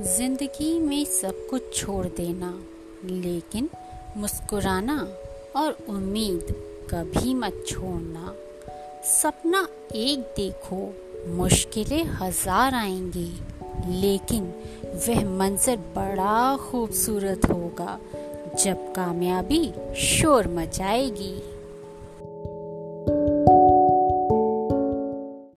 ज़िंदगी में सब कुछ छोड़ देना, लेकिन मुस्कुराना और उम्मीद कभी मत छोड़ना। सपना एक देखो, मुश्किलें हज़ार आएँगी, लेकिन वह मंजर बड़ा खूबसूरत होगा, जब कामयाबी शोर मचाएगी।